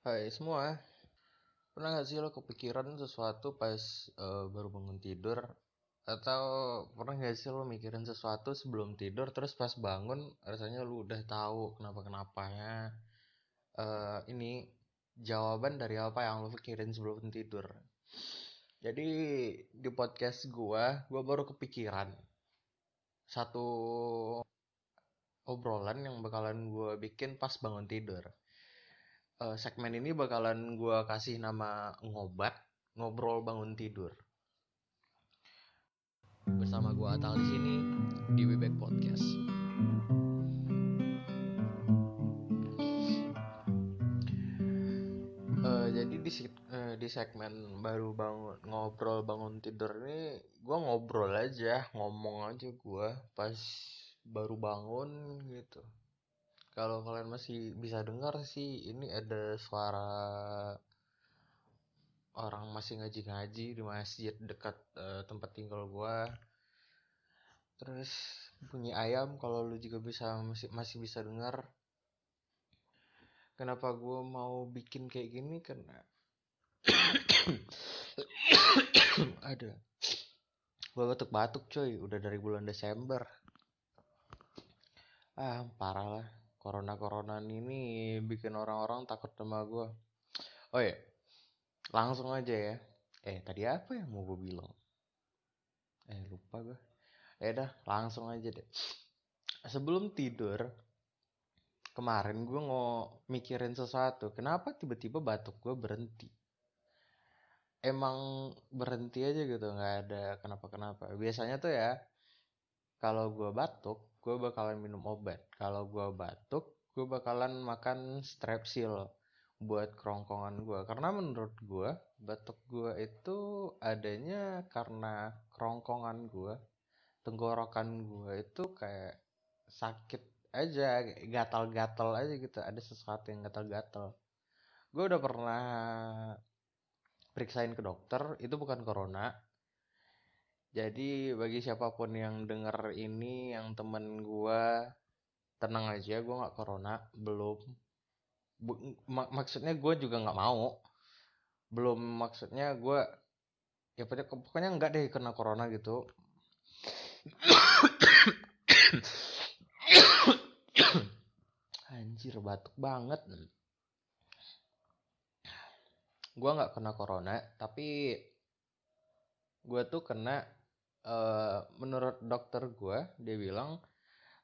Hai semua, pernah gak sih lo kepikiran sesuatu pas uh, baru bangun tidur? Atau pernah gak sih lo mikirin sesuatu sebelum tidur terus pas bangun rasanya lo udah tahu kenapa-kenapanya? Uh, ini jawaban dari apa yang lo pikirin sebelum tidur. Jadi di podcast gua, gua baru kepikiran satu obrolan yang bakalan gua bikin pas bangun tidur uh, segmen ini bakalan gue kasih nama ngobat ngobrol bangun tidur bersama gue Atal di sini di Webek Podcast. Uh, jadi di uh, di segmen baru bangun ngobrol bangun tidur ini gue ngobrol aja ngomong aja gue pas baru bangun gitu kalau kalian masih bisa dengar sih ini ada suara orang masih ngaji-ngaji di masjid dekat uh, tempat tinggal gua. Terus bunyi ayam kalau lu juga bisa masih masih bisa dengar. Kenapa gua mau bikin kayak gini? Karena ada. Gua batuk-batuk coy. Udah dari bulan Desember. Ah parah lah corona corona ini bikin orang-orang takut sama gue oh ya langsung aja ya. Eh tadi apa yang mau gue bilang? Eh lupa gue eh dah langsung aja deh. Sebelum tidur kemarin gue mau mikirin sesuatu kenapa tiba-tiba batuk gue berhenti? Emang berhenti aja gitu nggak ada kenapa-kenapa. Biasanya tuh ya kalau gue batuk gue bakalan minum obat. Kalau gue batuk gue bakalan makan strepsil buat kerongkongan gue karena menurut gue batuk gue itu adanya karena kerongkongan gue tenggorokan gue itu kayak sakit aja gatal-gatal aja gitu. Ada sesuatu yang gatal-gatal. Gue udah pernah periksain ke dokter itu bukan corona jadi bagi siapa pun yang denger ini yang temen gue tenang aja gue nggak corona belum. Mak maksudnya gue juga nggak mau. Belum maksudnya gue ya pokoknya nggak deh kena corona gitu. Anjir batuk banget. Gue nggak kena corona tapi gue tuh kena uh, menurut dokter gue dia bilang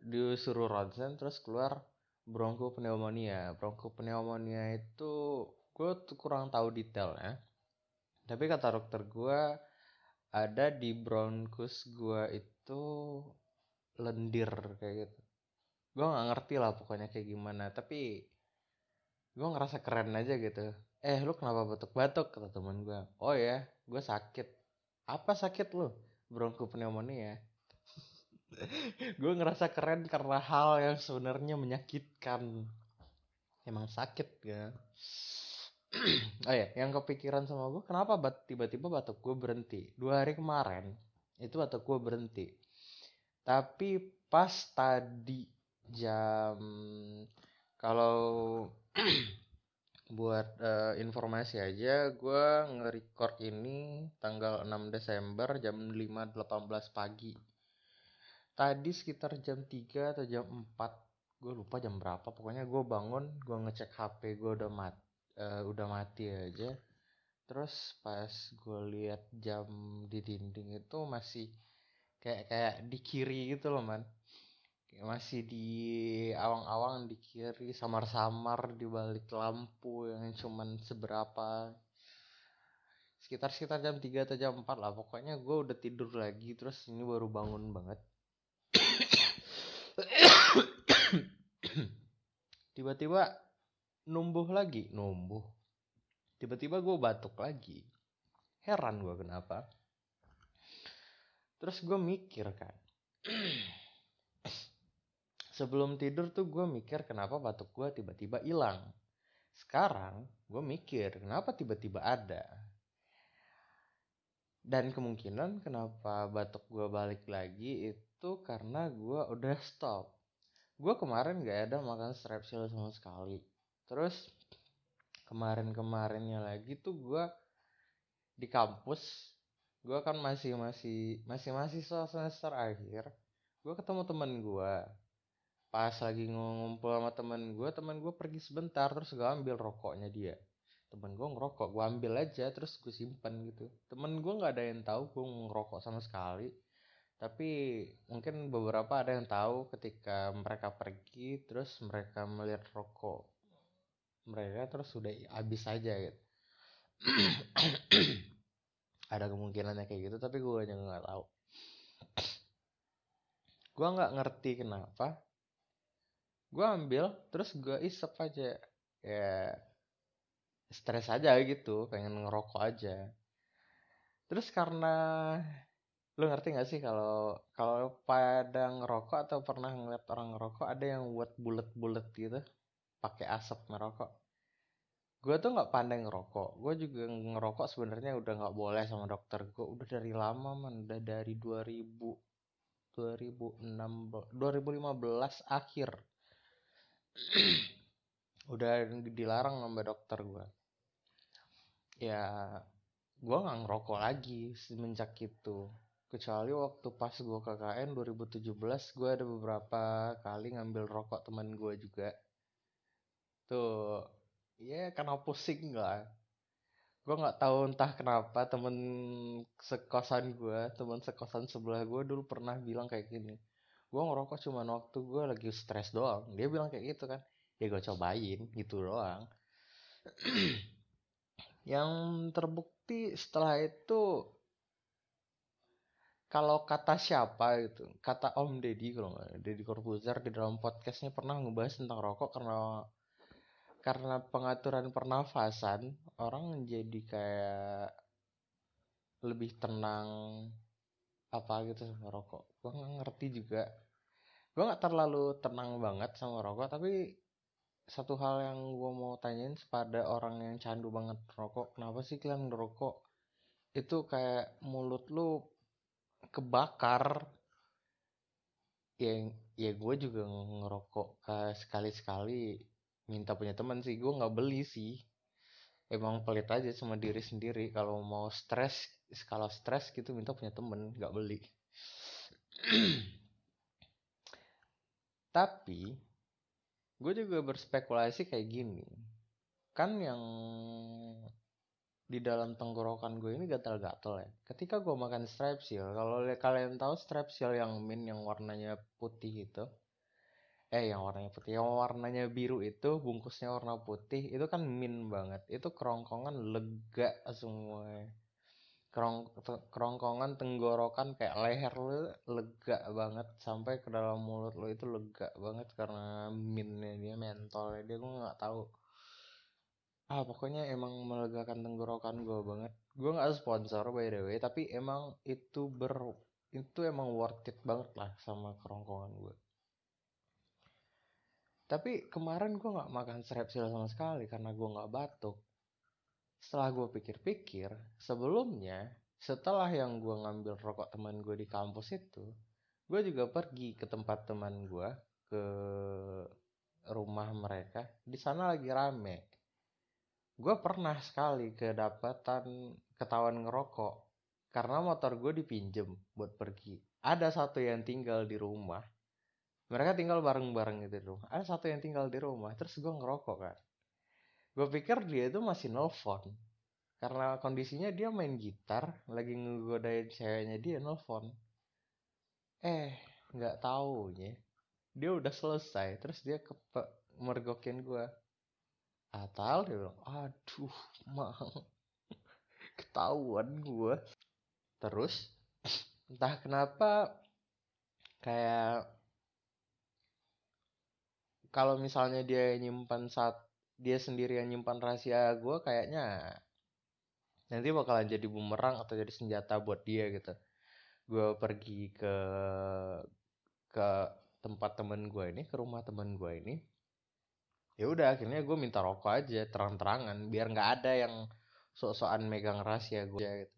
disuruh ronsen terus keluar bronkopneumonia. Bronkopneumonia itu gue tuh kurang tahu detail ya tapi kata dokter gue ada di bronkus gue itu lendir kayak gitu. Gue nggak ngerti lah pokoknya kayak gimana tapi gue ngerasa keren aja gitu. Eh lu kenapa batuk-batuk? kata temen gue oh ya gue sakit. Apa sakit lu bronkopneumonia gue ngerasa keren karena hal yang sebenarnya menyakitkan. Emang sakit ya. Oh ya yang kepikiran sama gue kenapa bat tiba-tiba batuk gue berhenti? Dua hari kemarin itu batuk gue berhenti. Tapi pas tadi jam kalau buat uh, informasi aja gue nge-record ini tanggal 6 Desember jam 5.18 pagi. Tadi sekitar jam 3 atau jam 4 gue lupa jam berapa pokoknya gue bangun gue ngecek HP gue udah mat uh, udah mati aja. Terus pas gue lihat jam di dinding itu masih kayak kayak di kiri gitu loh man masih di awang-awang di kiri samar-samar di balik lampu yang cuman seberapa. Sekitar sekitar jam 3 atau jam 4 lah pokoknya gue udah tidur lagi terus ini baru bangun banget. Tiba-tiba numbuh lagi numbuh. Tiba-tiba gue batuk lagi. Heran gue kenapa. Terus gue mikir kan sebelum tidur tuh gue mikir kenapa batuk gue tiba-tiba hilang. Sekarang gue mikir kenapa tiba-tiba ada? Dan kemungkinan kenapa batuk gue balik lagi itu karena gue udah stop. Gue kemarin gak ada makan strepsil sama sekali. Terus kemarin-kemarinnya lagi tuh gue di kampus gue kan masih masih masih mahasiswa semester akhir gue ketemu temen gue pas lagi ngumpul sama temen gue temen gue pergi sebentar terus gue ambil rokoknya dia. Temen gue ngerokok gue ambil aja terus gue simpan gitu. Temen gue nggak ada yang tahu gue ngerokok sama sekali. Tapi mungkin beberapa ada yang tahu ketika mereka pergi terus mereka melihat rokok mereka terus sudah habis aja gitu. Ada kemungkinannya kayak gitu tapi gue juga nggak tahu. Gue nggak ngerti kenapa gue ambil terus gue isep aja. Ya stres aja gitu pengen ngerokok aja. Terus karena lu ngerti gak sih kalau kalau pada ngerokok atau pernah ngeliat orang ngerokok ada yang buat bulat-bulat gitu pakai asap ngerokok gue tuh nggak pandai ngerokok. Gue juga ngerokok sebenarnya udah nggak boleh sama dokter gue udah dari lama man. Udah dari 2000 2006 2015 akhir udah dilarang sama dokter gue ya gue nggak ngerokok lagi semenjak itu. Kecuali waktu pas gue KKN 2017 gue ada beberapa kali ngambil rokok teman gue juga. Tuh ya karena pusing lah. Gue nggak tahu entah kenapa temen sekosan gue temen sekosan sebelah gue dulu pernah bilang kayak gini gue ngerokok cuma waktu gue lagi stres doang. Dia bilang kayak gitu kan. Ya gue cobain gitu doang. Yang terbukti setelah itu kalau kata siapa gitu kata Om Deddy kalau nggak Deddy Corbuzier di dalam podcastnya pernah ngebahas tentang rokok karena karena pengaturan pernafasan orang jadi kayak lebih tenang apa gitu sama rokok. Gue nggak ngerti juga. Gue nggak terlalu tenang banget sama rokok tapi satu hal yang gue mau tanyain pada orang yang candu banget rokok kenapa sih kalian ngerokok? Itu kayak mulut lu kebakar. Ya ya gue juga ngerokok uh, sekali-sekali minta punya teman sih. Gue nggak beli sih. Emang pelit aja sama diri sendiri. Kalau mau stres kalau stres gitu minta punya temen nggak beli. Tapi gue juga berspekulasi kayak gini. Kan yang di dalam tenggorokan gue ini gatal-gatal ya. Ketika gue makan strepsil kalau kalian tahu strepsil yang min yang warnanya putih itu? Eh yang warnanya putih yang warnanya biru itu bungkusnya warna putih itu kan min banget. Itu kerongkongan lega semua kerong kerongkongan tenggorokan kayak leher lu lega banget. Sampai ke dalam mulut lu itu lega banget karena minnya dia mentolnya dia gue nggak tahu. Ah pokoknya emang melegakan tenggorokan gue banget. Gue nggak sponsor by the way tapi emang itu ber itu emang worth it banget lah sama kerongkongan gue tapi kemarin gue nggak makan strepsil sama sekali karena gue nggak batuk setelah gue pikir-pikir sebelumnya setelah yang gue ngambil rokok teman gue di kampus itu gue juga pergi ke tempat teman gue ke rumah mereka. Di sana lagi rame. Gue pernah sekali kedapatan ketahuan ngerokok karena motor gue dipinjem buat pergi. Ada satu yang tinggal di rumah. Mereka tinggal bareng-bareng gitu di ada satu yang tinggal di rumah terus gue ngerokok kan gue pikir dia itu masih nelfon. Karena kondisinya dia main gitar lagi ngegodain ceweknya dia nelfon. Eh nggak taunya dia udah selesai terus dia ke mergokin gue Atal dia bilang aduh mang. Ketahuan gue terus entah kenapa kayak kalau misalnya dia nyimpan saat dia sendiri yang nyimpan rahasia gue kayaknya nanti bakalan jadi bumerang atau jadi senjata buat dia gitu. Gue pergi ke ke tempat temen gue ini ke rumah temen gue ini. Ya udah akhirnya gue minta rokok aja terang-terangan biar nggak ada yang sok-sokan megang rahasia gue gitu.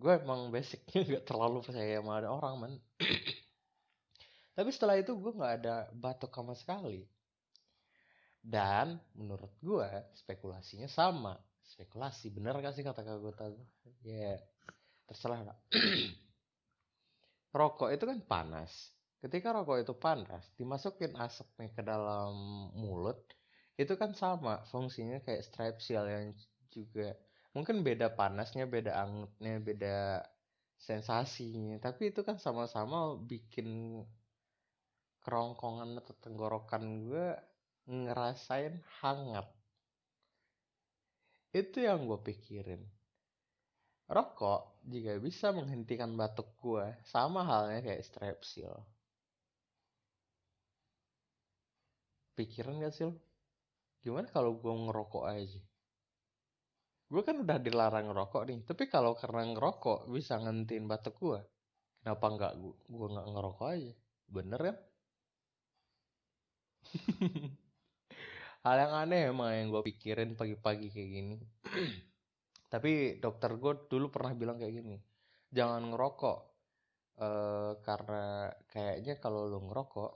Gue emang basicnya gak terlalu percaya sama orang man tapi setelah itu gue nggak ada batuk sama sekali dan menurut gue spekulasinya sama. Spekulasi bener gak sih kata gue tahu ya yeah. terserah lah. Rokok itu kan panas. Ketika rokok itu panas dimasukin asapnya ke dalam mulut itu kan sama fungsinya kayak strepsil yang juga. Mungkin beda panasnya beda angetnya beda sensasinya. Tapi itu kan sama-sama bikin kerongkongan atau tenggorokan gue ngerasain hangat. Itu yang gue pikirin. Rokok juga bisa menghentikan batuk gue sama halnya kayak strepsil. Pikiran gak sih lo gimana kalau gue ngerokok aja? Gue kan udah dilarang ngerokok nih tapi kalau karena ngerokok bisa ngentiin batuk gue kenapa nggak gue nggak ngerokok aja? Bener kan hal yang aneh emang yang gue pikirin pagi-pagi kayak gini. Tapi dokter gue dulu pernah bilang kayak gini jangan ngerokok. E, karena kayaknya kalau lo ngerokok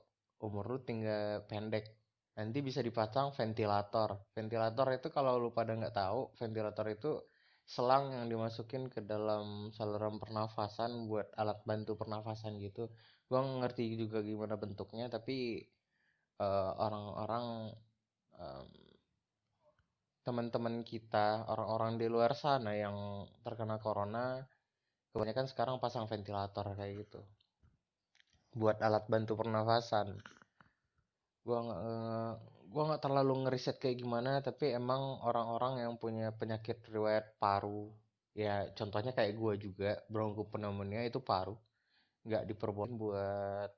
umur lu tinggal pendek. Nanti bisa dipasang ventilator. Ventilator itu kalau lu pada nggak tahu ventilator itu selang yang dimasukin ke dalam saluran pernafasan buat alat bantu pernafasan gitu. Gua ngerti juga gimana bentuknya tapi uh, orang-orang um, teman-teman kita orang-orang di luar sana yang terkena corona kebanyakan sekarang pasang ventilator kayak gitu. Buat alat bantu pernafasan. Gua nggak gua nggak terlalu ngeriset kayak gimana tapi emang orang-orang yang punya penyakit riwayat paru ya contohnya kayak gua juga bronchopneumonia itu paru nggak diperbolehin buat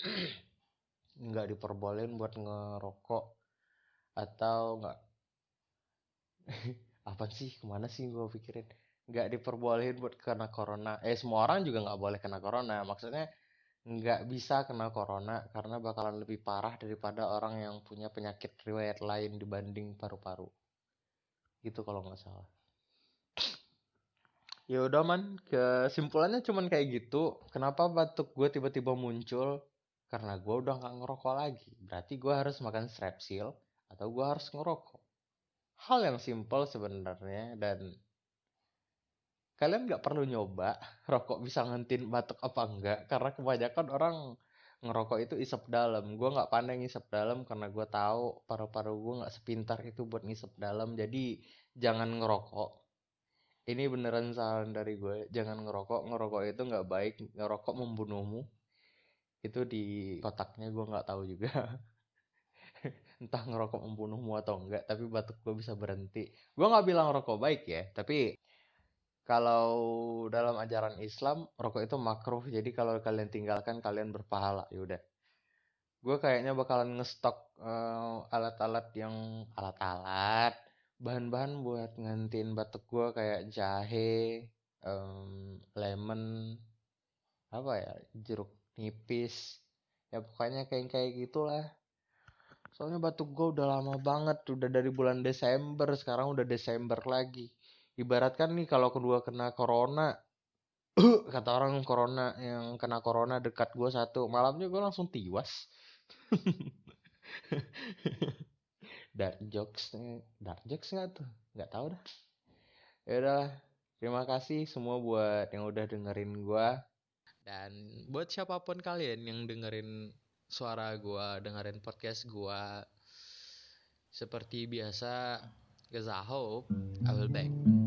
nggak diperbolehin buat ngerokok atau nggak? Apa sih? Ke mana sih gua pikirin? Nggak diperbolehin buat kena corona. Eh semua orang juga nggak boleh kena corona. Maksudnya nggak bisa kena corona karena bakalan lebih parah daripada orang yang punya penyakit riwayat lain dibanding paru-paru. Gitu kalau nggak salah. Ya udah man. Kesimpulannya cuman kayak gitu. Kenapa batuk gue tiba-tiba muncul? Karena gue udah nggak ngerokok lagi. Berarti gue harus makan strepsil atau gue harus ngerokok. Hal yang simple sebenarnya dan kalian nggak perlu nyoba rokok bisa ngentin batuk apa enggak karena kebanyakan orang ngerokok itu isep dalam. Gue nggak pandai ngisep dalam karena gue tahu paru-paru gue nggak sepintar itu buat ngisep dalam. Jadi jangan ngerokok. Ini beneran saran dari gue jangan ngerokok. Ngerokok itu nggak baik. Ngerokok membunuhmu. Itu di kotaknya gue nggak tahu juga entah ngerokok membunuhmu atau enggak tapi batuk gue bisa berhenti. Gue nggak bilang rokok baik ya tapi kalau dalam ajaran Islam rokok itu makruh. Jadi kalau kalian tinggalkan kalian berpahala yaudah gue kayaknya bakalan ngestok uh, alat-alat yang alat-alat bahan-bahan buat ngantiin batuk gue kayak jahe um, lemon apa ya jeruk nipis. Ya pokoknya kayak kayak gitulah soalnya batuk gue udah lama banget udah dari bulan Desember sekarang udah Desember lagi. Ibaratkan nih kalau kedua kena corona kata orang corona yang kena corona dekat gue satu malamnya gue langsung tiwas. Dark jokes dark jokes nggak tuh? Nggak tahu dah. Ya udah terima kasih semua buat yang udah dengerin gue dan buat siapa pun kalian yang dengerin suara gue dengerin podcast gue seperti biasa Cause I will back